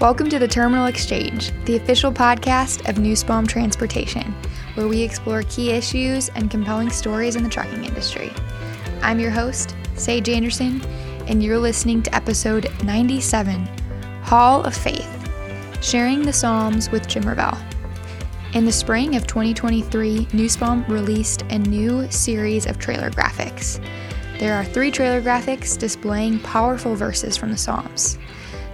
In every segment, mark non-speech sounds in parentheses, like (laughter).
Welcome to the Terminal Exchange, the official podcast of Nussbaum Transportation, where we explore key issues and compelling stories in the trucking industry. I'm your host, Saige Anderson, and you're listening to episode 97 Haul of Faith Sharing the Psalms with Jim Revelle. In the spring of 2023, Nussbaum released a new series of trailer graphics. There are three trailer graphics displaying powerful verses from the Psalms.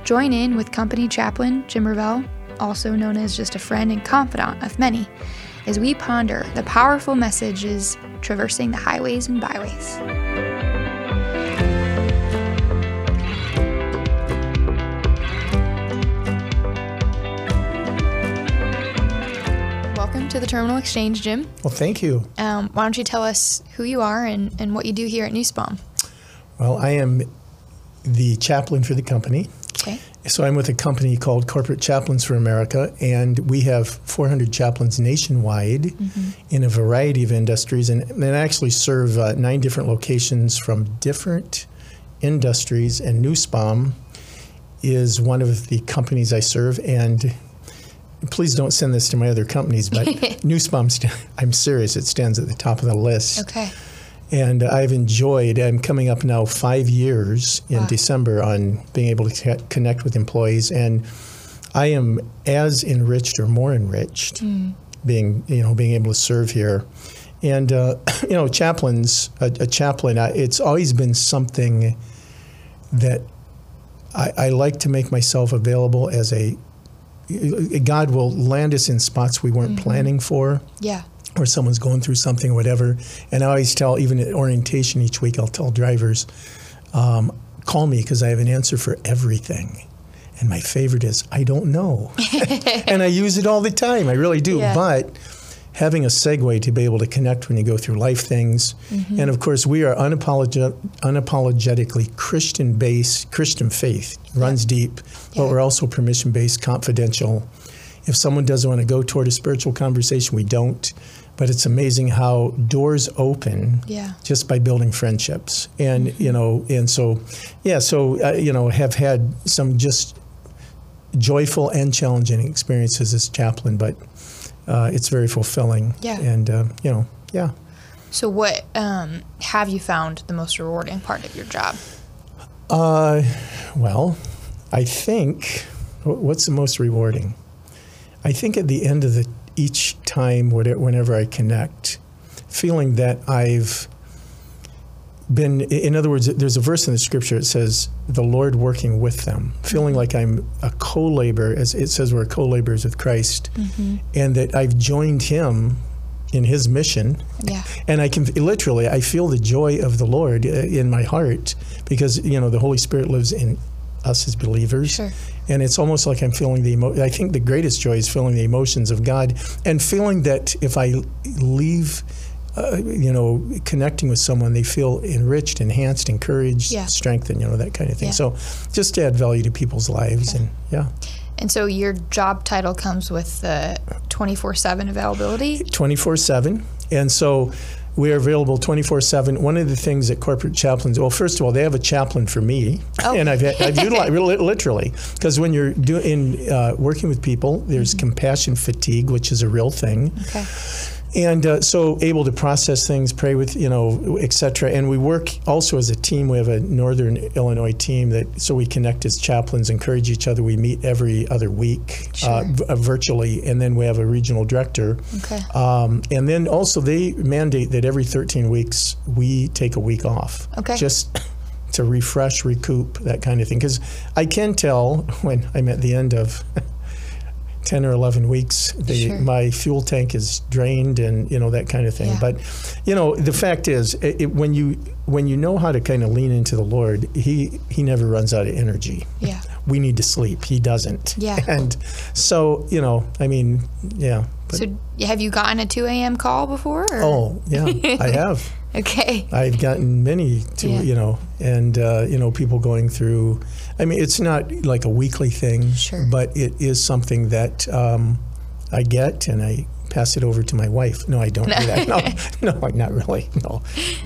Join in with company chaplain Jim Revelle, also known as just a friend and confidant of many, as we ponder the powerful messages traversing the highways and byways. To the Terminal Exchange, Jim. Well, thank you. Um, why don't you tell us who you are and, and what you do here at Nussbaum? Well, I am the chaplain for the company. Okay. So I'm with a company called Corporate Chaplains for America, and we have 400 chaplains nationwide Mm-hmm. in a variety of industries, and, and actually serve uh, nine different locations from different industries. And Nussbaum is one of the companies I serve, and please don't send this to my other companies, but (laughs) st- I'm serious, it stands at the top of the list. Okay. And I've enjoyed, I'm coming up now five years in Wow. December on being able to connect with employees. And I am as enriched or more enriched being, you know, being able to serve here. And, uh, (clears throat) you know, chaplains, a, a chaplain, I, it's always been something that I, I like to make myself available as a, God will land us in spots we weren't planning for Yeah. or someone's going through something or whatever. And I always tell, even at orientation each week, I'll tell drivers, um, call me because I have an answer for everything. And my favorite is, I don't know. (laughs) (laughs) and I use it all the time. I really do. Yeah. But having a segue to be able to connect when you go through life things. And of course, we are unapologet- unapologetically Christian based, Christian faith runs deep, but Yeah. we're also permission based, confidential. If someone doesn't want to go toward a spiritual conversation, we don't. But it's amazing how doors open Yeah. just by building friendships. And, you know, and so, yeah, so, uh, you know, have had some just joyful and challenging experiences as chaplain, but uh, it's very fulfilling. Yeah. And, uh, you know, yeah. So, what um, have you found the most rewarding part of your job? Uh, well, I think what's the most rewarding? I think at the end of the each time, whenever I connect, feeling that I've been, in other words, there's a verse in the scripture that says, "The Lord working with them," feeling like I'm a co-laborer, as it says, we're co-laborers with Christ, and that I've joined Him in His mission, Yeah. and I can literally, I feel the joy of the Lord uh, in my heart because you know the Holy Spirit lives in us as believers, Sure. and it's almost like I'm feeling the emo- I think the greatest joy is feeling the emotions of God and feeling that if I leave. Uh, you know, connecting with someone, they feel enriched, enhanced, encouraged, Yeah. strengthened, you know, that kind of thing. Yeah. So just to add value to people's lives. And yeah, And so, your job title comes with the 24 7 availability? 24 7. And so we are available 24 7. One of the things that corporate chaplains, well, first of all, they have a chaplain for me. Oh. And I've, I've (laughs) utilized, li- literally, because when you're doing, uh, working with people, there's compassion fatigue, which is a real thing. Okay. And uh, so able to process things, pray with, you know, et cetera. And we work also as a team. We have a Northern Illinois team that, so we connect as chaplains, encourage each other. We meet every other week uh, v- uh, virtually. And then we have a regional director. Okay. Um, and then also they mandate that every 13 weeks we take a week off. Okay. Just to refresh, recoup, that kind of thing. Because I can tell when I'm at the end of (laughs) 10 or 11 weeks, the, Sure. my fuel tank is drained and, you know, that kind of thing. Yeah. But, you know, the fact is, it, it, when you when you know how to kind of lean into the Lord, he, he never runs out of energy Yeah. we need to sleep. He doesn't. Yeah. (laughs) And so, you know, I mean, yeah. But, So, have you gotten a 2 a.m. call before? or- oh, yeah, (laughs) I have. Okay. I've gotten many to, Yeah. you know, and, uh, you know, people going through, I mean, it's not like a weekly thing, Sure. but it is something that um, I get and I pass it over to my wife. No, I don't do that. (laughs) No, no, not really. No,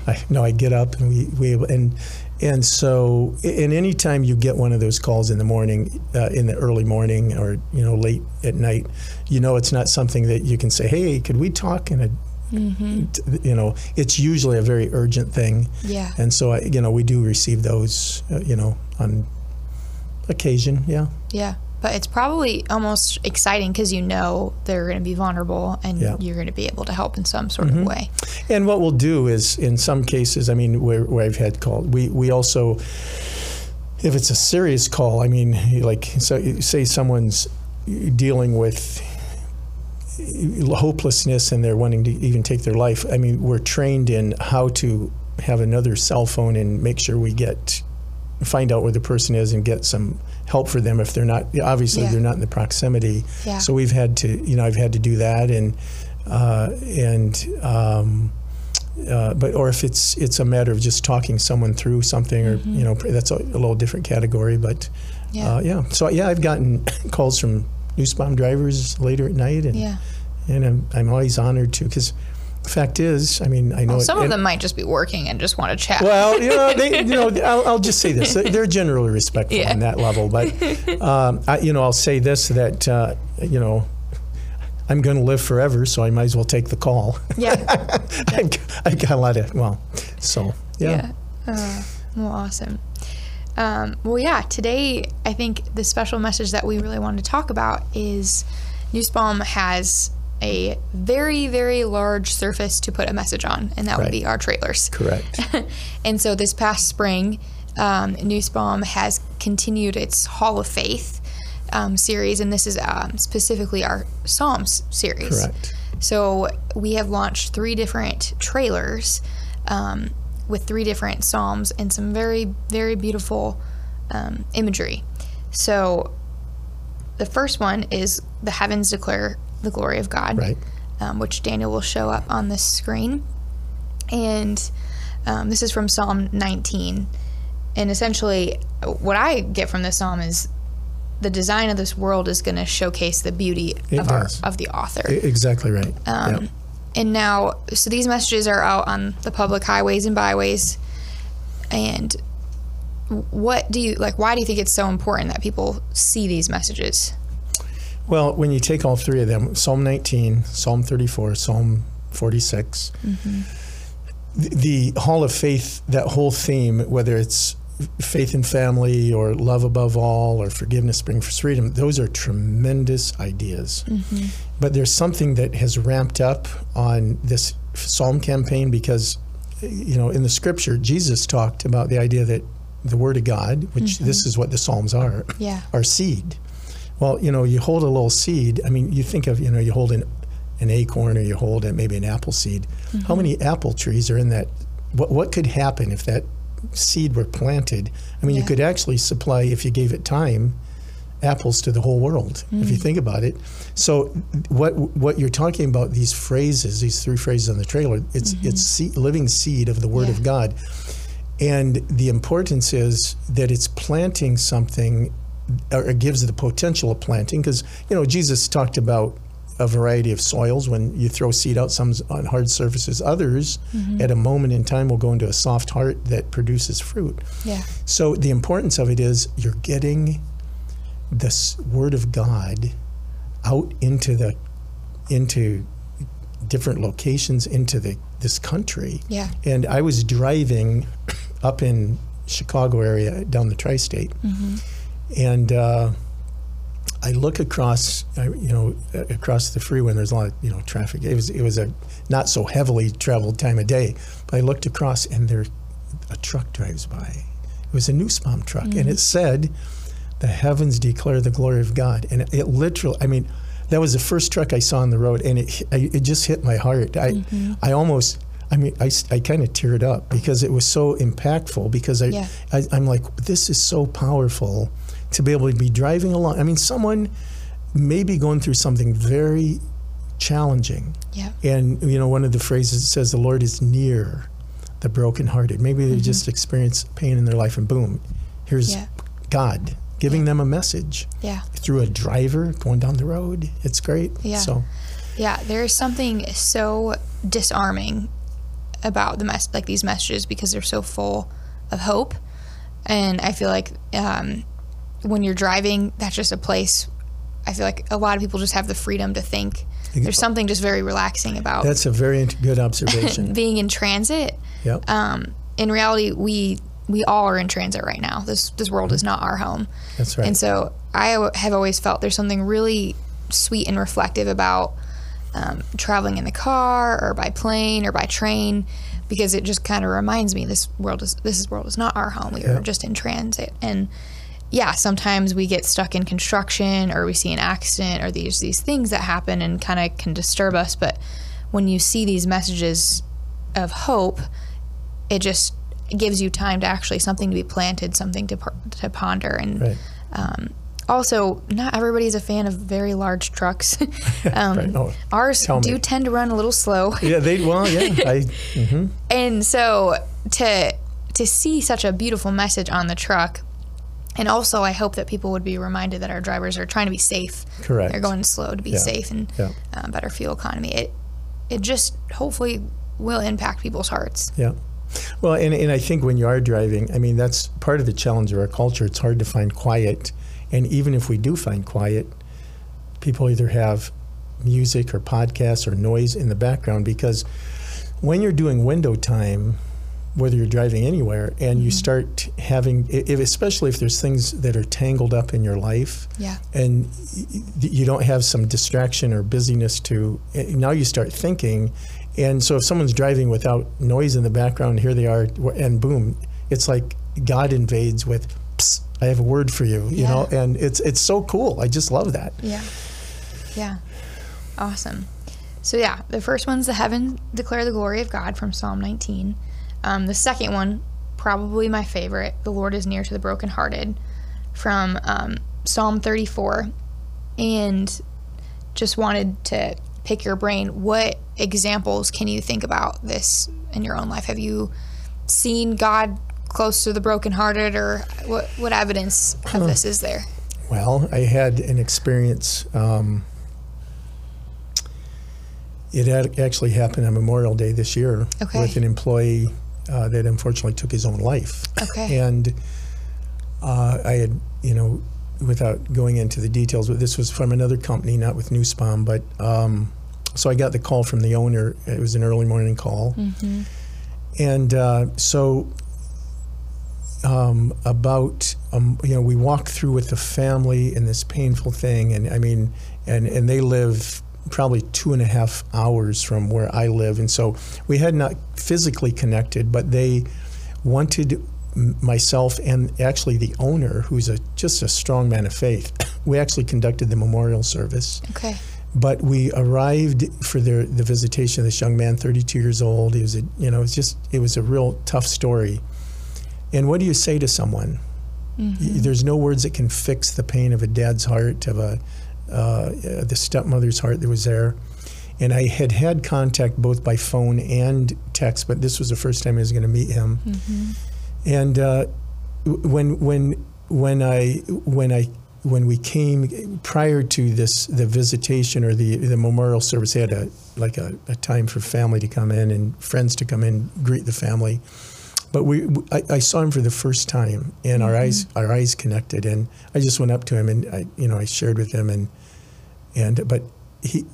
I, no, I get up and we we and and so and anytime you get one of those calls in the morning, uh, in the early morning or you know late at night, you know it's not something that you can say, hey, could we talk in a Mm-hmm. you know, it's usually a very urgent thing. Yeah. And so, I, you know, we do receive those, uh, you know, on occasion. Yeah. Yeah. But it's probably almost exciting because you know they're going to be vulnerable and Yeah. you're going to be able to help in some sort of mm-hmm. way. And what we'll do is, in some cases, I mean, where, where I've had called, we, we also, if it's a serious call, I mean, like, so say someone's dealing with hopelessness and they're wanting to even take their life. I mean, we're trained in how to have another cell phone and make sure we get find out where the person is and get some help for them if they're not obviously Yeah. they're not in the proximity. Yeah. So we've had to, you know, I've had to do that and uh, and um, uh, but or if it's it's a matter of just talking someone through something or you know that's a, a little different category but Mm-hmm. Yeah. uh, yeah so yeah I've gotten (coughs) calls from Nussbaum drivers later at night and Yeah. and I'm, I'm always honored to because the fact is I mean I know Well, it- some of and- them might just be working and just want to chat. well, you know, they, you know, (laughs) I'll, I'll just say this: they're generally respectful Yeah. on that level. But (laughs) um, I, you know, I'll say this: that uh, you know, I'm going to live forever, so I might as well take the call. yeah. (laughs) I've, I've got a lot of well, so yeah, Yeah. Uh, well, awesome. Um, well, yeah, today I think the special message that we really want to talk about is Nussbaum has a very, very large surface to put a message on, and that would be our trailers. correct. (laughs) and so this past spring, um, Nussbaum has continued its Haul of Faith um, series, and this is um, specifically our Psalms series. Correct. So we have launched three different trailers um, with three different Psalms and some very, very beautiful um, imagery. So the first one is The Heavens Declare the Glory of God Right. um, which Daniel will show up on the screen. And um, this is from Psalm 19. And essentially, what I get from this psalm is the design of this world is going to showcase the beauty of, our, of the author. Exactly right. Um, yeah. And now, so these messages are out on the public highways and byways. And what do you like? Why do you think it's so important that people see these messages? Well, when you take all three of them, Psalm 19, Psalm 34, Psalm 46, mm-hmm. the, the Haul of Faith, that whole theme, whether it's faith and family or love above all or forgiveness spring for freedom, those are tremendous ideas. Mm-hmm. But there's something that has ramped up on this Psalm campaign because, you know, in the scripture, Jesus talked about the idea that the Word of God, which mm-hmm. this is what the Psalms are, Yeah. are seed. Well, you know, you hold a little seed. I mean, you think of, you know, you hold an, an acorn or you hold a, maybe an apple seed. Mm-hmm. How many apple trees are in that? What, what could happen if that seed were planted? I mean, you could actually supply, if you gave it time, apples to the whole world, if you mm. think about it. So, what what you're talking about, these phrases, these three phrases on the trailer, it's, mm-hmm. it's seed, living seed of the Word Yeah. of God. And the importance is that it's planting something or it gives the potential of planting because you know Jesus talked about a variety of soils. When you throw seed out some on hard surfaces others mm-hmm. at a moment in time will go into a soft heart that produces fruit. Yeah. so the importance of it is you're getting this word of God out into the into different locations into the this country. Yeah. and I was driving (coughs) up in Chicago area down the tri-state, mm-hmm. And uh, I look across, you know, across the freeway. and There's a lot of you know traffic. It was it was a not so heavily traveled time of day, but I looked across and there a truck drives by. It was a Nussbaum truck, and it said, "The heavens declare the glory of God." And it, it literally, I mean, that was the first truck I saw on the road, and it I, it just hit my heart. I I almost. I mean, I, I kind of teared up because it was so impactful. Because I, Yeah. I, I'm like, this is so powerful to be able to be driving along. I mean, someone may be going through something very challenging. Yeah. And, you know, one of the phrases says, the Lord is near the brokenhearted. Maybe they just experience pain in their life and boom, here's Yeah. God giving them a message Yeah. through a driver going down the road. It's great. Yeah. So, Yeah, there's something so disarming about the mess, like these messages, because they're so full of hope. And I feel like um, when you're driving, that's just a place. I feel like a lot of people just have the freedom to think. There's something just very relaxing about That's a very good observation. (laughs) being in transit. yep. Um, in reality, we we all are in transit right now. This this world is not our home. That's right. And so I have always felt there's something really sweet and reflective about um, traveling in the car or by plane or by train because it just kind of reminds me this world is this is world is not our home. We Yeah. are just in transit and yeah, sometimes we get stuck in construction or we see an accident or these these things that happen and kind of can disturb us. But when you see these messages of hope, it just gives you time to actually something to be planted, something to to ponder, and Right. um, also not everybody's a fan of very large trucks. (laughs) (laughs) um, Right. Oh, ours do me. tend to run a little slow, (laughs) yeah, they well, yeah, I mhm. and so to to see such a beautiful message on the truck. And also, I hope that people would be reminded that our drivers are trying to be safe. Correct. They're going slow to be Yeah. safe and Yeah. uh, better fuel economy. It it just hopefully will impact people's hearts. Yeah. Well, and, and I think when you are driving, I mean, that's part of the challenge of our culture. It's hard to find quiet. And even if we do find quiet, people either have music or podcasts or noise in the background because when you're doing window time, whether you're driving anywhere and you start having, if, especially if there's things that are tangled up in your life, Yeah. and you don't have some distraction or busyness to eh, now you start thinking and so if someone's driving without noise in the background here they are and boom it's like god invades with Psst, i have a word for you you know and it's it's so cool i just love that Yeah. Yeah. Awesome. So, yeah, the first one's the heaven declare the glory of God from Psalm 19. Um, the second one, probably my favorite, the Lord is near to the brokenhearted from um, Psalm 34. And just wanted to pick your brain. What examples can you think about this in your own life? Have you seen God close to the brokenhearted, or what, what evidence of this is there? well i had an experience um, it had actually happened on memorial day this year Okay. with an employee uh, that unfortunately took his own life Okay. (laughs) and uh, I had, you know, without going into the details, but this was from another company, not with Nussbaum, but um, so I got the call from the owner. It was an early morning call, and uh, so um, about um, you know we walked through with the family in this painful thing, and I mean, and and they live probably two and a half hours from where I live, and so we had not physically connected, but they wanted myself and actually the owner, who's a just a strong man of faith. (coughs) We actually conducted the memorial service. Okay. But we arrived for the the visitation of this young man, 32 years old. He was, a, you know, it was just it was a real tough story. And what do you say to someone? Y- There's no words that can fix the pain of a dad's heart, of a uh, the stepmother's heart that was there. And I had had contact both by phone and text, but this was the first time I was going to meet him. And uh, when when when I when I when we came prior to this the visitation or the the memorial service, they had a like a, a time for family to come in and friends to come in greet the family. But we I, I saw him for the first time, and our eyes our eyes connected, and I just went up to him and I you know I shared with him and and but he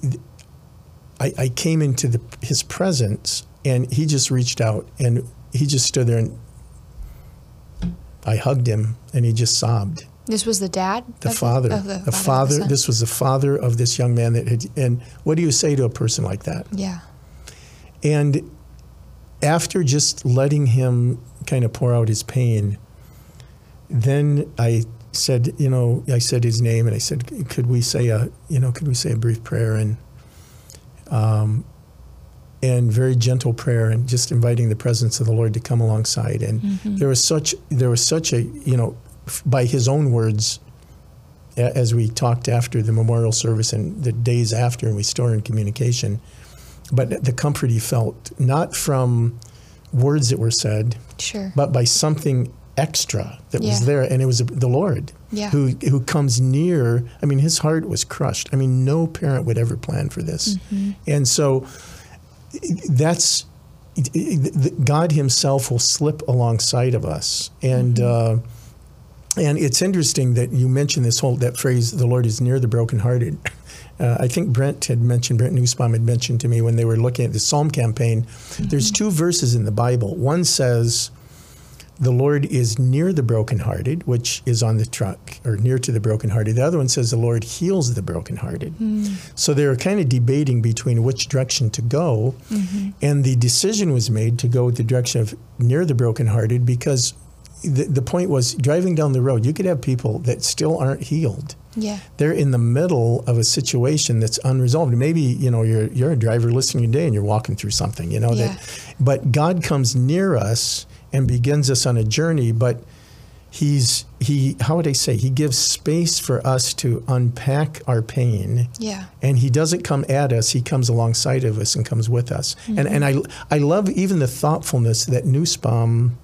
I, I came into the, his presence and he just reached out and he just stood there and I hugged him and he just sobbed. This was the dad? The father, of the, of father. son? This was the father of this young man that had. And what do you say to a person like that? Yeah. And after just letting him kind of pour out his pain, then I said, you know, I said his name and I said, could we say a, you know, could we say a brief prayer and, um, and very gentle prayer and just inviting the presence of the Lord to come alongside. And there was such, there was such a, you know, f- by his own words, a- as we talked after the memorial service and the days after, and we still are in communication, but the comfort he felt, not from words that were said, Sure. but by something extra that Yeah. was there, and it was the Lord Yeah. who who comes near. I mean, his heart was crushed. I mean, no parent would ever plan for this, Mm-hmm. and so that's God Himself will slip alongside of us, and uh, and it's interesting that you mentioned this whole that phrase, "The Lord is near the brokenhearted." (laughs) Uh, I think Brent had mentioned, Brent Nussbaum had mentioned to me when they were looking at the Psalm campaign. There's two verses in the Bible. One says, "The Lord is near the brokenhearted," which is on the truck, or near to the brokenhearted. The other one says, "The Lord heals the brokenhearted." Hmm. So they were kind of debating between which direction to go, mm-hmm. and the decision was made to go the direction of near the brokenhearted because the, the point was driving down the road, you could have people that still aren't healed. Yeah. They're in the middle of a situation that's unresolved. Maybe you know you're you're a driver listening today and you're walking through something, you know Yeah. that. But God comes near us and begins us on a journey, but he's he how would I say he gives space for us to unpack our pain Yeah. and he doesn't come at us he comes alongside of us and comes with us and and I I love even the thoughtfulness that Nussbaum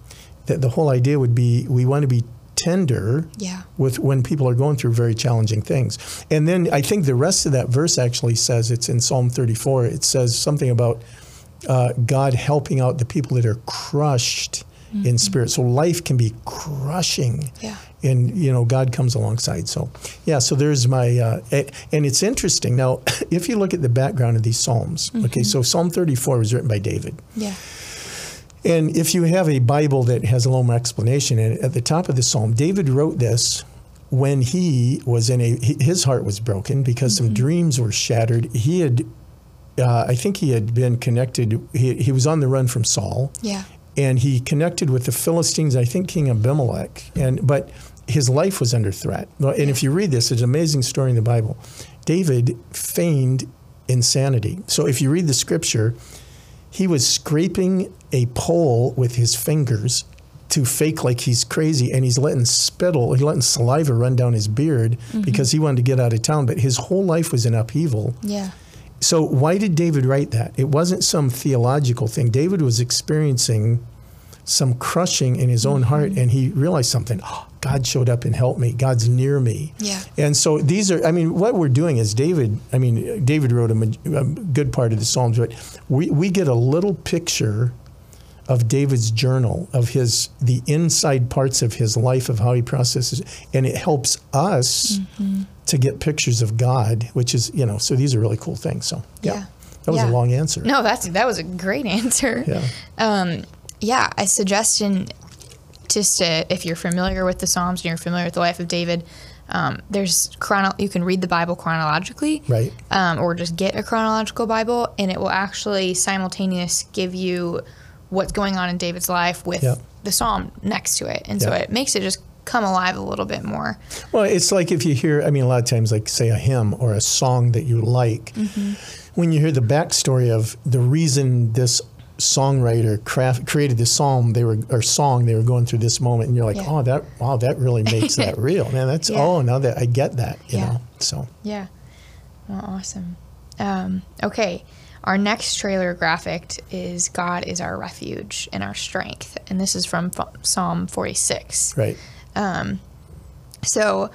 that the whole idea would be we want to be tender Yeah. with when people are going through very challenging things and then I think the rest of that verse actually says it's in Psalm 34 it says something about uh, God helping out the people that are crushed in spirit so life can be crushing Yeah. and you know God comes alongside. So yeah, so there's my uh, and it's interesting now. (laughs) If you look at the background of these psalms, okay, so Psalm 34 was written by David, Yeah. and if you have a Bible that has a little more explanation, and at the top of the psalm, David wrote this when he was in a his heart was broken because some dreams were shattered. He had. Uh, I think he had been connected. He, he was on the run from Saul Yeah. And he connected with the Philistines. I think King Abimelech, and but his life was under threat. And if you read this, it's an amazing story in the Bible. David feigned insanity. So if you read the scripture, he was scraping a pole with his fingers to fake like he's crazy, and he's letting spittle, he's letting saliva run down his beard mm-hmm. because he wanted to get out of town. But his whole life was in upheaval. Yeah. So why did David write that? It wasn't some theological thing. David was experiencing some crushing in his own mm-hmm. heart, and he realized something. "Oh, (gasps) God showed up and helped me. God's near me. Yeah. And so these are. I mean, what we're doing is David. I mean, David wrote a, a good part of the Psalms, but we we get a little picture of David's journal of his the inside parts of his life of how he processes, and it helps us to get pictures of God, which is you know. So these are really cool things. So yeah, Yeah. that was Yeah. a long answer. No, that's that was a great (laughs) answer. Yeah. Um, yeah, a suggestion just to, if you're familiar with the Psalms and you're familiar with the life of David, um, there's chrono- you can read the Bible chronologically, Right. Um, or just get a chronological Bible, and it will actually simultaneous give you what's going on in David's life with Yep. the Psalm next to it, and so it makes it just come alive a little bit more. Well, it's like if you hear, I mean, a lot of times, like say a hymn or a song that you like, when you hear the backstory of the reason this songwriter craft, created this psalm, they were or song, they were going through this moment, and you're like, Yeah. oh, that wow, that really (laughs) makes that real, man. That's Yeah. oh, now that I get that, you Yeah. know. So Yeah. well, awesome. Um, okay. Our next trailer graphic is God is our refuge and our strength. And this is from Psalm 46. right, um, So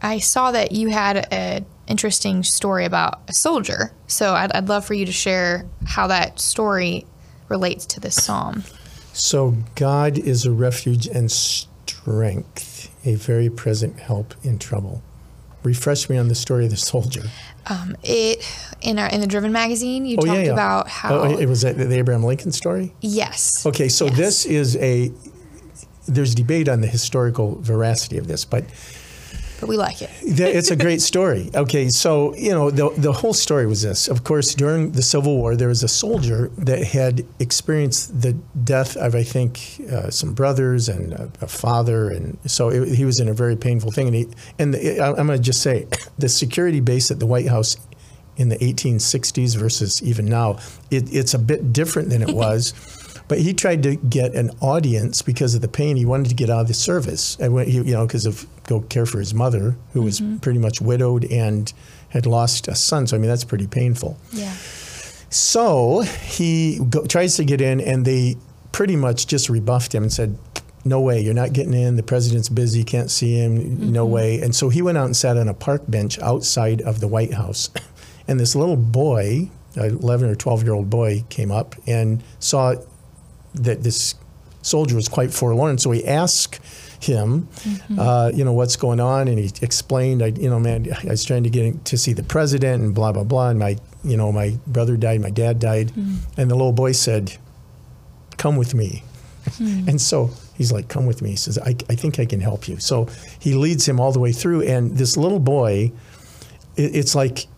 I saw that you had an interesting story about a soldier. So I'd, I'd love for you to share how that story relates to this psalm. so God is a refuge and strength, a very present help in trouble. Refresh me on the story of the soldier. Um, it in our in the Driven magazine, you Oh talked yeah, yeah. about how oh, it was that the Abraham Lincoln story. yes. Okay, so Yes. this is a there's debate on the historical veracity of this, but but we like it. it's a great story. (laughs) Okay, so you know the the whole story was this. Of course, during the Civil War, there was a soldier that had experienced the death of I think uh, some brothers and a, a father, and so it, he was in a very painful thing. And he and the, I'm going to just say (coughs) the security base at the White House in the 1860s versus even now, it, it's a bit different than it (laughs) was. But he tried to get an audience because of the pain. He wanted to get out of the service, and he, you know, because of go care for his mother, who was pretty much widowed and had lost a son. So I mean, that's pretty painful. Yeah. So he go, tries to get in, and they pretty much just rebuffed him and said, no way, you're not getting in. The president's busy, can't see him, Mm-hmm. no way. And so he went out and sat on a park bench outside of the White House. (laughs) And this little boy, an 11 or 12 year old boy, came up and saw that this soldier was quite forlorn. So he asked him, mm-hmm. uh, you know, what's going on, and he explained, I, you know, man, I was trying to get to see the president, and blah blah blah, and my, you know, my brother died, my dad died, mm-hmm. and the little boy said, "Come with me," hmm. (laughs) and so. He's like, come with me. He says, I, I think I can help you. So he leads him all the way through. And this little boy, it, it's like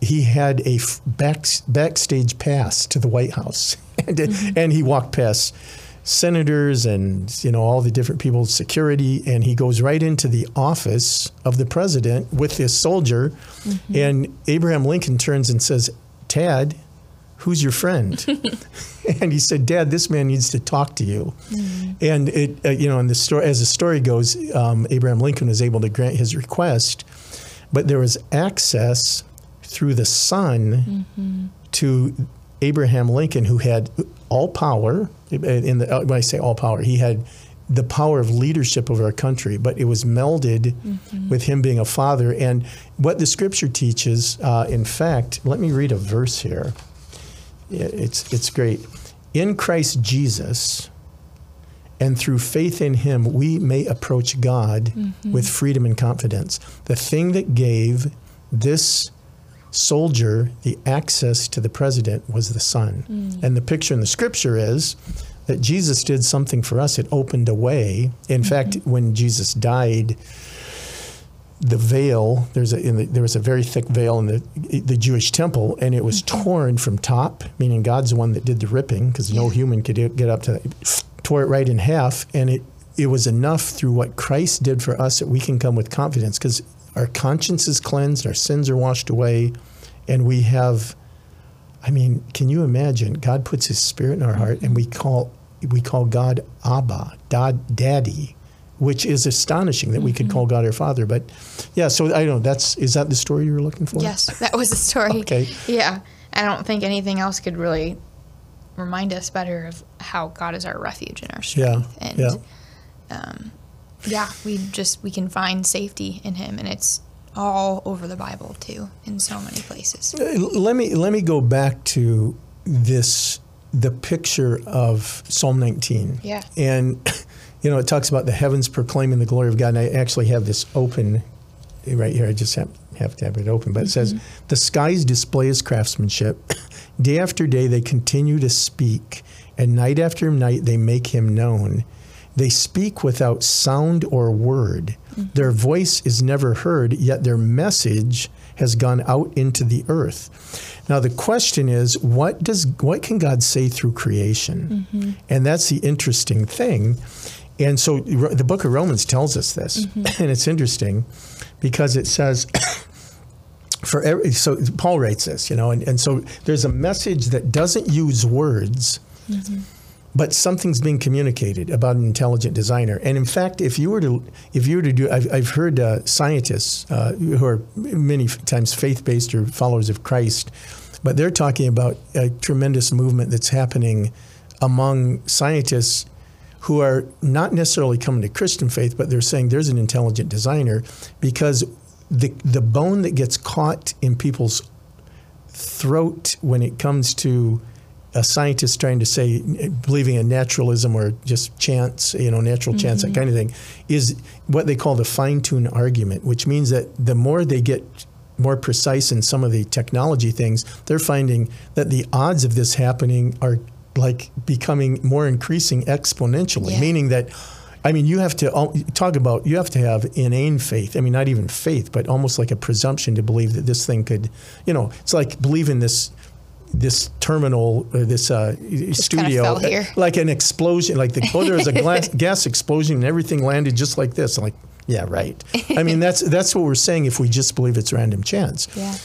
he had a f- back, backstage pass to the White House, (laughs) (laughs) and, and he walked past senators and you know all the different people, security, and he goes right into the office of the president with this soldier, and Abraham Lincoln turns and says, "Tad, who's your friend?" (laughs) (laughs) and he said, "Dad, this man needs to talk to you." And it, uh, you know, in the story, as the story goes, um, Abraham Lincoln was able to grant his request, but there was access through the son to Abraham Lincoln, who had all power. In the when I say all power, he had the power of leadership over our country, but it was melded with him being a father. And what the scripture teaches, uh, in fact, let me read a verse here. It's it's great. In Christ Jesus, and through faith in Him, we may approach God with freedom and confidence. The thing that gave this soldier the access to the president was the Son. Mm. And the picture in the scripture is that Jesus did something for us. It opened a way. In mm-hmm. fact, when Jesus died, the veil there's a in the, there was a very thick veil in the the Jewish temple, and it was mm-hmm. torn from top, meaning God's the one that did the ripping because no human could get up to that. Tore it right in half, and it it was enough through what Christ did for us that we can come with confidence because our conscience is cleansed, our sins are washed away, and we have. I mean, can you imagine? God puts His Spirit in our heart, and we call we call God Abba, Dad, Daddy, which is astonishing that we could call God our Father. But yeah, so I don't know. That's is that the story you were looking for? Yes, that was the story. (laughs) Okay. Yeah. I don't think anything else could really remind us better of how God is our refuge and our Yeah. strength. And yeah. um, yeah, we just we can find safety in him and it's all over the Bible too, in so many places. Uh, Let me let me go back to this the picture of Psalm 19. Yeah. And you know, it talks about the heavens proclaiming the glory of God. And I actually have this open right here. I just have, have to have it open. But it says, The skies display his craftsmanship. (clears throat) Day after day they continue to speak, and night after night they make him known. They speak without sound or word. Mm-hmm. Their voice is never heard, yet their message has gone out into the earth. Now the question is, what does what can God say through creation? Mm-hmm. And that's the interesting thing. And so the book of Romans tells us this, mm-hmm. and it's interesting because it says. (coughs) For every, so Paul writes this, you know, and, and so there's a message that doesn't use words, but something's being communicated about an intelligent designer. And in fact, if you were to if you were to do, I've, I've heard uh, scientists uh, who are many times faith based or followers of Christ, but they're talking about a tremendous movement that's happening among scientists who are not necessarily coming to Christian faith, but they're saying there's an intelligent designer because the the bone that gets caught in people's throat when it comes to a scientist trying to say believing in naturalism or just chance, you know, natural chance, that mm-hmm. kind of thing, is what they call the fine-tune argument, which means that the more they get more precise in some of the technology things, they're finding that the odds of this happening are like becoming more increasing exponentially, Yeah. meaning that I mean, you have to oh, talk about you have to have inane faith. I mean, not even faith, but almost like a presumption to believe that this thing could, you know, it's like believing this this terminal or this uh, studio fell here. like an explosion, like the oh, there was a glass, (laughs) gas explosion and everything landed just like this. I'm like, yeah, right. I mean, that's that's what we're saying if we just believe it's random chance. Yeah.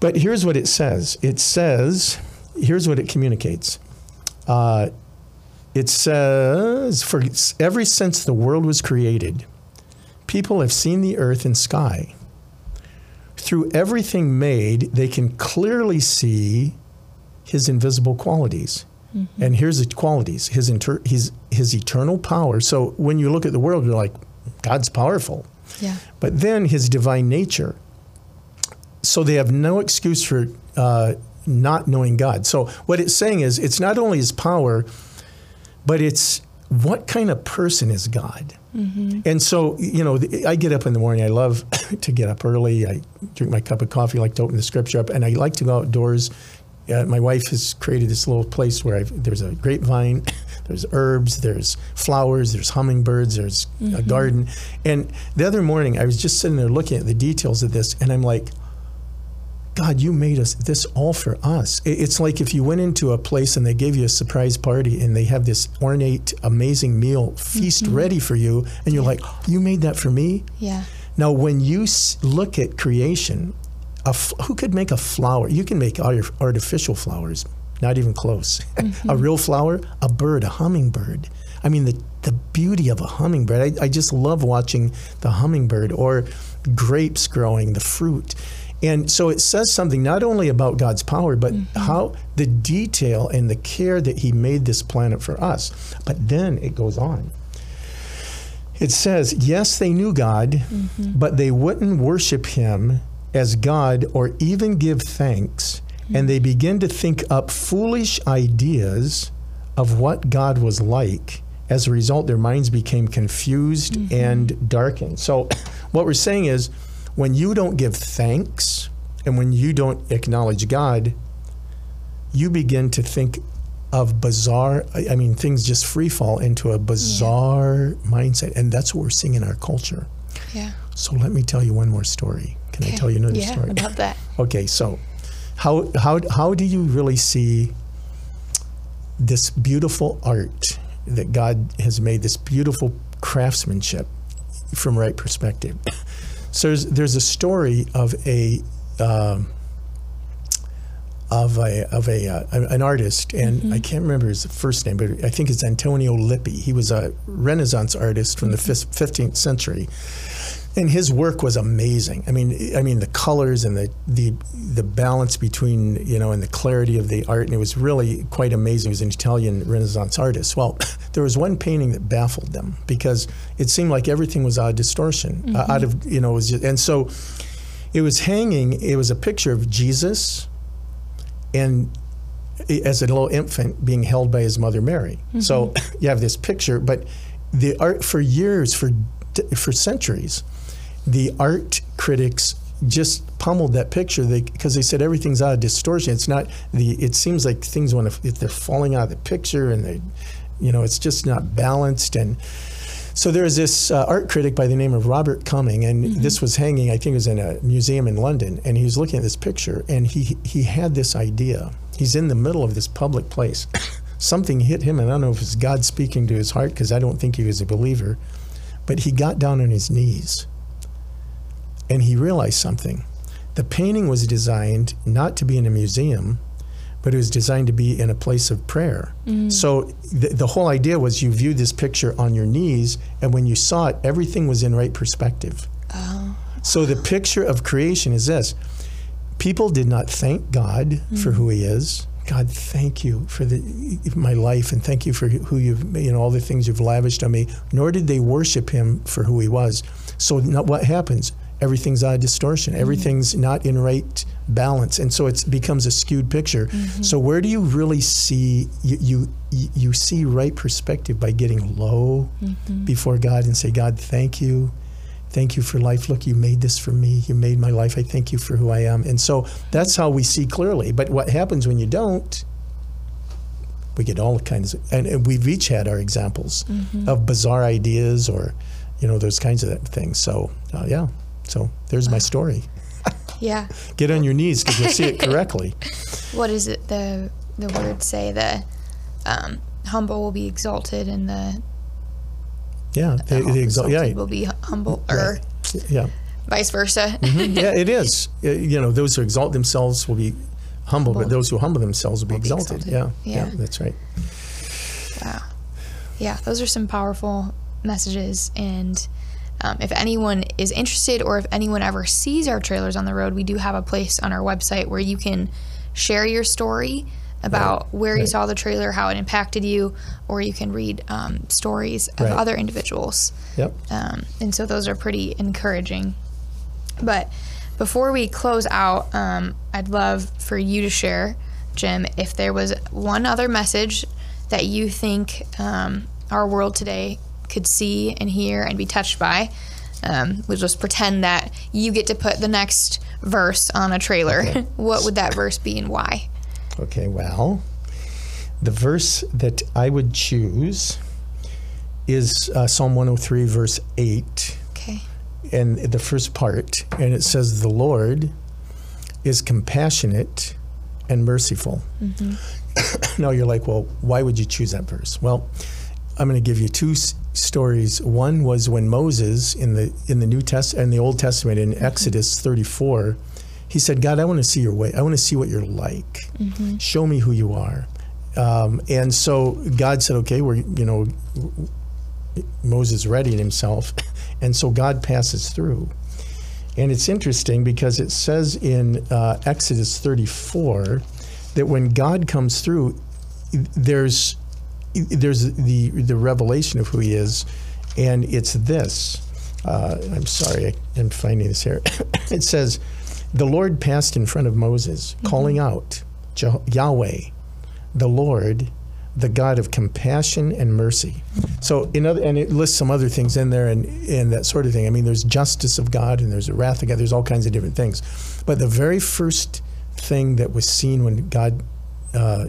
But here's what it says. It says, here's what it communicates. Uh, it says, for ever since the world was created, people have seen the earth and sky. Through everything made, they can clearly see his invisible qualities And here's the qualities: his inter- his his eternal power. So when you look at the world, you're like, God's powerful. Yeah. But then his divine nature. So they have no excuse for uh, not knowing God. So what it's saying is, it's not only his power, but it's what kind of person is God. And so, you know, I get up in the morning. I love (coughs) to get up early. I drink my cup of coffee, like to open the scripture up, and I like to go outdoors. Uh, my wife has created this little place where I've, there's a grapevine, (coughs) there's herbs, there's flowers, there's hummingbirds, there's a garden. And the other morning, I was just sitting there looking at the details of this, and I'm like, God, you made us this all for us. It's like if you went into a place and they gave you a surprise party and they have this ornate, amazing meal feast mm-hmm. ready for you, and you're like, you made that for me? Yeah. Now, when you look at creation, a f- who could make a flower? You can make arti- artificial flowers, not even close. (laughs) a mm-hmm. real flower, a bird, a hummingbird. I mean, the, the beauty of a hummingbird. I, I just love watching the hummingbird or grapes growing, the fruit. And so it says something not only about God's power, but mm-hmm. how the detail and the care that He made this planet for us. But then it goes on. It says, yes, they knew God, mm-hmm. but they wouldn't worship him as God or even give thanks. And mm-hmm. they begin to think up foolish ideas of what God was like. As a result, their minds became confused and darkened. So, (coughs) what we're saying is, when you don't give thanks and when you don't acknowledge God, you begin to think of bizarre I mean things just free fall into a bizarre mindset and that's what we're seeing in our culture. Yeah. So let me tell you one more story. Can I tell you another yeah, story? I love that. Okay, so how how how do you really see this beautiful art that God has made, this beautiful craftsmanship from right perspective? So there's there's a story of a um, of a of a uh, an artist, and I can't remember his first name, but I think it's Antonio Lippi. He was a Renaissance artist from the 15th century, and his work was amazing. I mean, I mean the colors and the the the balance between you know and the clarity of the art, and it was really quite amazing. He was an Italian Renaissance artist. Well, (laughs) there was one painting that baffled them because it seemed like everything was out of distortion, uh, out of you know, just, and so it was hanging. It was a picture of Jesus, and as a little infant being held by his mother Mary. So (laughs) you have this picture, but the art for years, for for centuries, the art critics just pummeled that picture because they, said everything's out of distortion. It's not the. It seems like things when if they're falling out of the picture and they, you know, it's just not balanced and. So there's this uh, art critic by the name of Robert Cumming, and this was hanging. I think it was in a museum in London, and he was looking at this picture, and he he had this idea. He's in the middle of this public place. (coughs) Something hit him, and I don't know if it's God speaking to his heart because I don't think he was a believer, but he got down on his knees, and he realized something. The painting was designed not to be in a museum, but it was designed to be in a place of prayer. Mm. So the, the whole idea was you viewed this picture on your knees, and when you saw it, everything was in right perspective. Oh. So the picture of creation is this people did not thank God for mm. who He is. God, thank you for the, my life, and thank you for who you've, you know, all the things you've lavished on me. Nor did they worship Him for who He was. So what happens? Everything's out of distortion. Mm-hmm. Everything's not in right balance, and so it becomes a skewed picture. Mm-hmm. So where do you really see you, you you see right perspective by getting low mm-hmm. before God and say, God, thank you. Thank you for life. Look, you made this for me. You made my life. I thank you for who I am. And so that's how we see clearly. But what happens when you don't? We get all kinds of, and, we've each had our examples of bizarre ideas or, you know, those kinds of things. So, uh, yeah. So there's my story. Yeah. (laughs) Get on your knees because you'll see it (laughs) correctly. What is it? The the words say the um, humble will be exalted, and the, Yeah. the The, the exalt, exalted yeah. will be humble, or Yeah. vice versa. (laughs) yeah, it is. Uh, You know, those who exalt themselves will be humble, but those who humble themselves will be Will be exalted. exalted. Yeah, yeah, Yeah. that's right. Wow. Yeah, those are some powerful messages. And um, if anyone is interested or if anyone ever sees our trailers on the road, we do have a place on our website where you can share your story about where you right. saw the trailer, how it impacted you, or you can read um, stories of Right. other individuals. Yep. Um, and so those are pretty encouraging. But before we close out, um, I'd love for you to share, Jim, if there was one other message that you think um, our world today could see and hear and be touched by. Um, we'll just pretend that you get to put the next verse on a trailer. (laughs) what would that verse be and why? Okay, well, the verse that I would choose is uh, Psalm 103, verse 8, Okay. and the first part, and it says, The Lord is compassionate and merciful. (coughs) now you're like, well, why would you choose that verse? Well, I'm going to give you two stories. One was when Moses in the in the New Test in the Old Testament in Exodus 34, he said, "God, I want to see your way. I want to see what you're like. Show me who you are." Um, and so God said, "Okay, we're you know." Moses readied himself, (laughs) and so God passes through. And it's interesting because it says in uh, Exodus 34 that when God comes through, there's there's the the revelation of who He is, and it's this. Uh, I'm sorry, I, I'm finding this here. (laughs) it says, "The Lord passed in front of Moses, calling out, Je- Yahweh, the Lord." The God of compassion and mercy. So, in other, and it lists some other things in there, and and that sort of thing. I mean, there's justice of God, and there's a wrath of God. There's all kinds of different things. But the very first thing that was seen when God uh,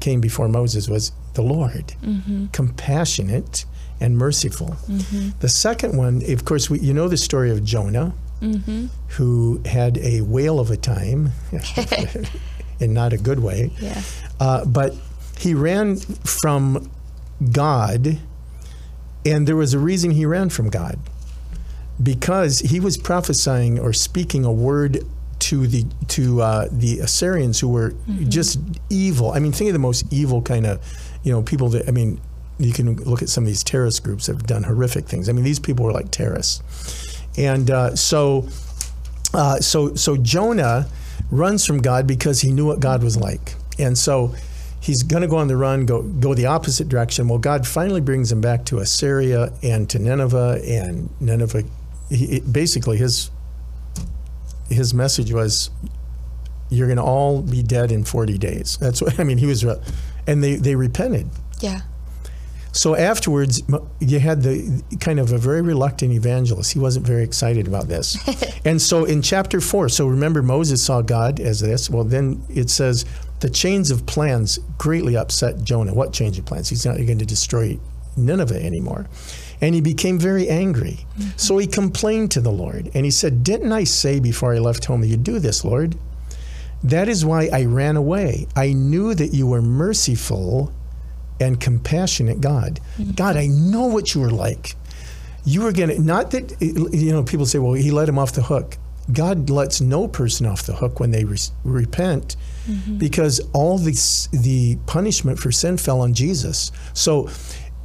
came before Moses was the Lord, compassionate and merciful. The second one, of course, we, you know the story of Jonah, who had a whale of a time, (laughs) in not a good way. Yeah. Uh, but he ran from God, and there was a reason he ran from God because he was prophesying or speaking a word to the to uh, the Assyrians who were just evil. I mean, think of the most evil kind of, you know, people that I mean, you can look at some of these terrorist groups that have done horrific things. I mean, these people were like terrorists, and uh, so uh, so so Jonah runs from God because he knew what God was like, and so he's going to go on the run, go go the opposite direction. Well, God finally brings him back to Assyria and to Nineveh, and Nineveh. He, basically, his his message was, "You're going to all be dead in 40 days." That's what (laughs) I mean. He was, re- and they they repented. Yeah. So afterwards, you had the kind of a very reluctant evangelist. He wasn't very excited about this. (laughs) and so in chapter four, so remember Moses saw God as this. Well, then it says the chains of plans greatly upset Jonah. What change of plans? He's not going to destroy Nineveh anymore. And he became very angry. Mm-hmm. So he complained to the Lord. And he said, Didn't I say before I left home that you'd do this, Lord? That is why I ran away. I knew that you were merciful and compassionate God. Mm-hmm. God, I know what you were like. You were going to, not that, you know, people say, well, he let him off the hook. God lets no person off the hook when they re- repent mm-hmm. because all this, the punishment for sin fell on Jesus. So,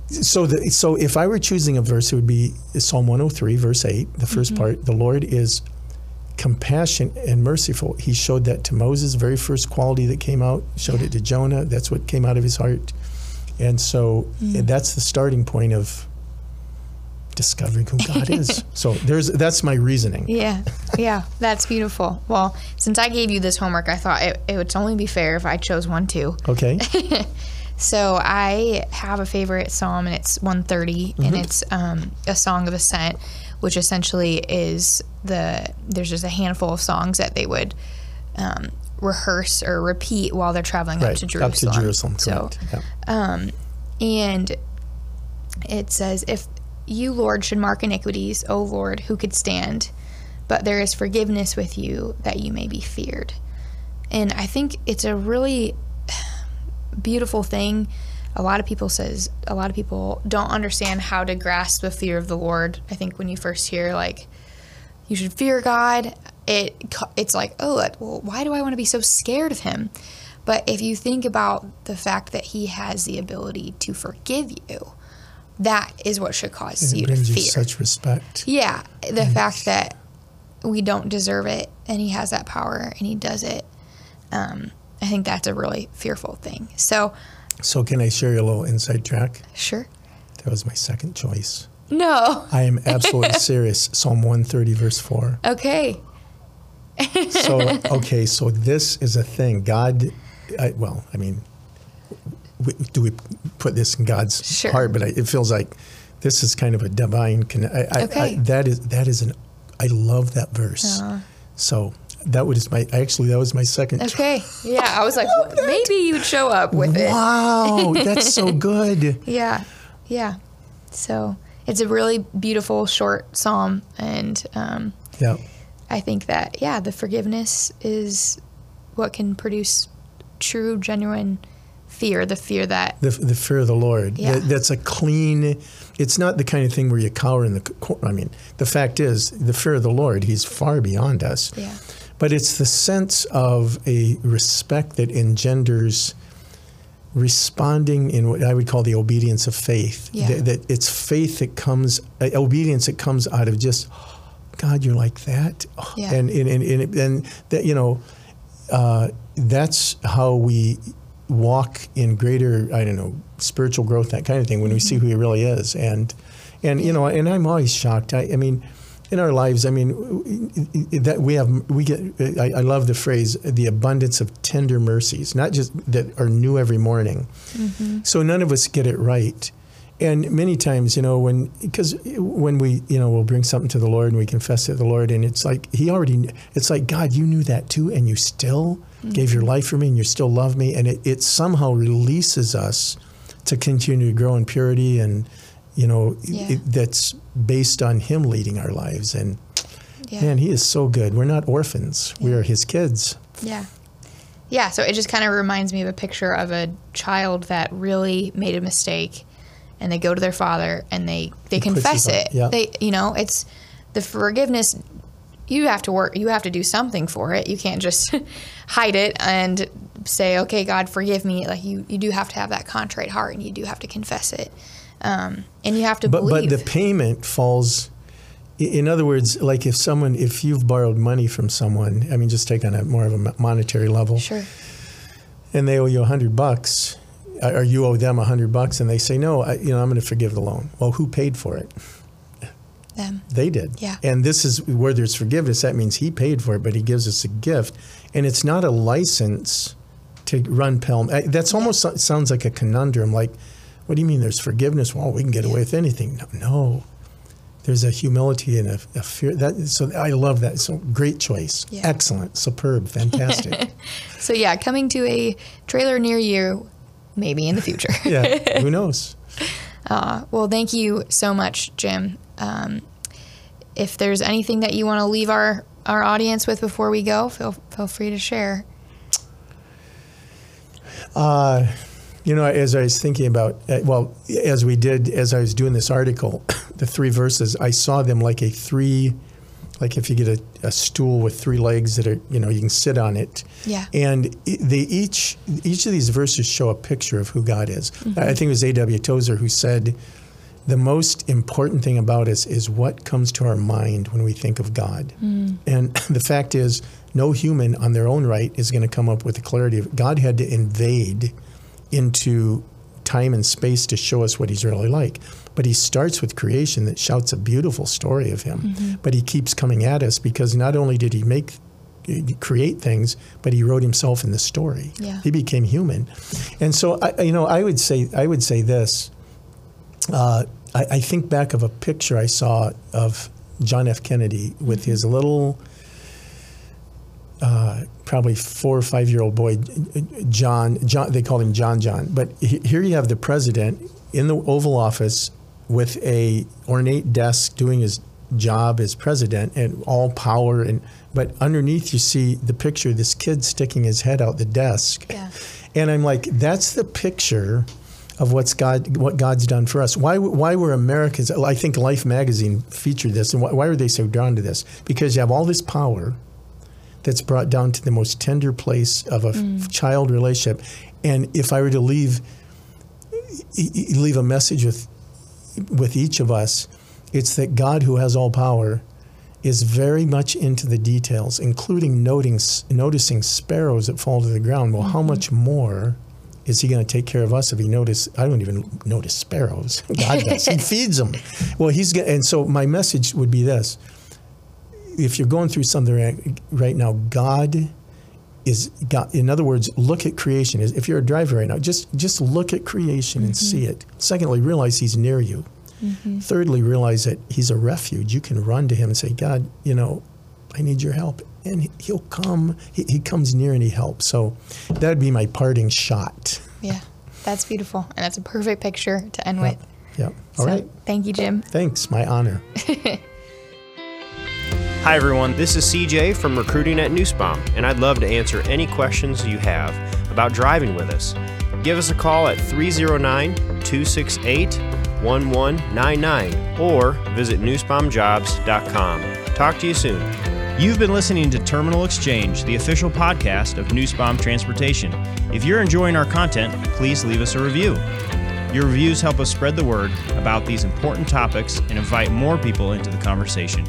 so the, so if I were choosing a verse, it would be Psalm 103, verse 8, the 1st mm-hmm. part. The Lord is compassion and merciful. He showed that to Moses, very first quality that came out, showed it to Jonah. That's what came out of his heart. And so that's the starting point of discovering who God is. (laughs) So there's that's my reasoning. Yeah, yeah, that's beautiful. Well, since I gave you this homework, I thought it, it would only be fair if I chose one too. Okay. (laughs) So I have a favorite psalm, and it's 130, and it's um, a song of ascent, which essentially is the there's just a handful of songs that they would um, rehearse or repeat while they're traveling right. up to Jerusalem. Up to Jerusalem. So. Yeah. and it says, If you, Lord, should mark iniquities, O Lord, who could stand? But there is forgiveness with you that you may be feared. And I think it's a really (sighs) beautiful thing. A lot of people says a lot of people don't understand how to grasp the fear of the Lord. I think when you first hear like you should fear God, it it's like, oh, well, why do I want to be so scared of him? But if you think about the fact that he has the ability to forgive you, that is what should cause And you to fear. you such respect. yeah, the fact that we don't deserve it and he has that power and he does it. Um, I think that's a really fearful thing. So, So, can I share you a little inside track? sure. That was my second choice. No. I am absolutely (laughs) serious. Psalm 130, verse 4. Okay. So, (laughs) okay, so this is a thing. God, I, well, I mean, do we put this in God's Sure. heart? But I, it feels like this is kind of a divine. Con- I, I, I, Okay. that is that is an. I love that verse. Uh, So that was my actually that was my second. okay. Yeah, I was like, (laughs) maybe you'd show up with it. Wow, that's so (laughs) good. Yeah. Yeah. So it's a really beautiful short psalm. And um, Yeah, I think that, yeah, the forgiveness is what can produce true, genuine fear, the fear that, the the fear of the Lord. Yeah. That- that's a clean. It's not the kind of thing where you cower in the. I mean, the fact is, the fear of the Lord. He's far beyond us. yeah. But it's the sense of a respect that engenders responding in what I would call the obedience of faith. Yeah. That, that it's faith that comes, uh, obedience that comes out of just, God, you're like that. Oh, Yeah. And, and, and, and, and that, you know, uh, that's how we walk in greater, I don't know, spiritual growth, that kind of thing, when we see who he really is. And, and you know, and I'm always shocked. I, I mean, in our lives, I mean, that we have, we get. I, I love the phrase, the abundance of tender mercies, not just that are new every morning. Mm-hmm. So none of us get it right, and many times, you know, when because when we, you know, we'll bring something to the Lord and we confess it to the Lord, and it's like He already. It's like God, you knew that too, and you still gave your mm-hmm. life for me, and you still love me, and it, it somehow releases us to continue to grow in purity and. You know, Yeah. it, that's based on Him leading our lives, and Yeah. Man, he is so good. We're not orphans. we are his kids. Yeah. Yeah, so it just kind of reminds me of a picture of a child that really made a mistake and they go to their father and they they He confess it. yeah. They you know, it's the forgiveness you have to work you have to do something for it. You can't just (laughs) hide it and say, "Okay, God, forgive me." Like you you do have to have that contrite heart and you do have to confess it. Um, and you have to But believe. but the payment falls. In other words, like if someone, if you've borrowed money from someone, I mean, just take on a more of a monetary level, sure. and they owe you a hundred bucks, or you owe them a hundred bucks, and they say, no, I, you know, I'm going to forgive the loan. Well, who paid for it? Them. They did. Yeah. And this is where there's forgiveness. That means he paid for it, but he gives us a gift, and it's not a license to run Pelham. That's almost so- sounds like a conundrum. Like, what do you mean? There's forgiveness? Well, we can get away with anything. No, no. There's a humility and a, a fear. That so I love that. So great choice. Yeah. Excellent. Superb. Fantastic. (laughs) So yeah, coming to a trailer near you maybe in the future. (laughs) yeah. (laughs) Who knows? Uh, well, thank you so much, Jim. Um, if there's anything that you want to leave our, our audience with before we go, feel feel free to share. Uh, you know, as I was thinking about, uh, well, as we did, as I was doing this article, (coughs) the three verses, I saw them like a three, like if you get a, a stool with three legs that are, you know, you can sit on it. Yeah. And they each, each of these verses show a picture of who God is. I think it was A.W. Tozer who said, the most important thing about us is what comes to our mind when we think of God. And (coughs) the fact is, no human on their own right is going to come up with the clarity of God had to invade into time and space to show us what he's really like. But he starts with creation that shouts a beautiful story of him. But he keeps coming at us because not only did he make create things, but he wrote himself in the story. Yeah. He became human. And so I, you know, I would say I would say this. Uh, I, I think back of a picture I saw of John F. Kennedy with his little, uh, probably four or five year old boy, John. John. They called him John John. But he, here you have the president in the Oval Office with a ornate desk doing his job as president and all power and but underneath you see the picture of this kid sticking his head out the desk Yeah. and I'm like, that's the picture of what's God, what God's done for us. Why, why were Americans? I think Life magazine featured this, and why, why were they so drawn to this? Because you have all this power that's brought down to the most tender place of a f- child relationship, and if I were to leave, leave a message with, with each of us, it's that God, who has all power, is very much into the details, including noting, noticing sparrows that fall to the ground. Well, mm-hmm. how much more is he going to take care of us if he notice? I don't even notice sparrows. (laughs) God does. he (laughs) feeds them. Well, he's and so my message would be this: If you're going through something right now, God is God. In other words, look at creation. If you're a driver right now, just just look at creation mm-hmm. and see it. Secondly, realize He's near you. Mm-hmm. Thirdly, realize that He's a refuge. You can run to Him and say, God, you know, I need your help. And He'll come. He, he comes near and He helps. So that would be my parting shot. Yeah, that's beautiful. And that's a perfect picture to end with. Yeah. All so, right. Thank you, Jim. Thanks. My honor. (laughs) Hi, everyone. This is CJ from Recruiting at Nussbaum, and I'd love to answer any questions you have about driving with us. Give us a call at 309 268 1199 or visit nussbaumjobs.com. Talk to you soon. You've been listening to Terminal Exchange, the official podcast of Nussbaum Transportation. If you're enjoying our content, please leave us a review. Your reviews help us spread the word about these important topics and invite more people into the conversation.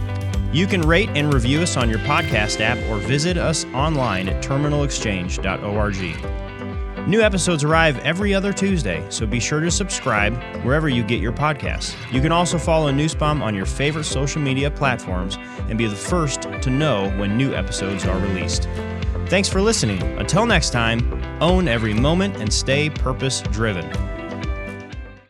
You can rate and review us on your podcast app or visit us online at terminalexchange.org. New episodes arrive every other Tuesday, so be sure to subscribe wherever you get your podcasts. You can also follow Nussbaum on your favorite social media platforms and be the first to know when new episodes are released. Thanks for listening. Until next time, own every moment and stay purpose driven.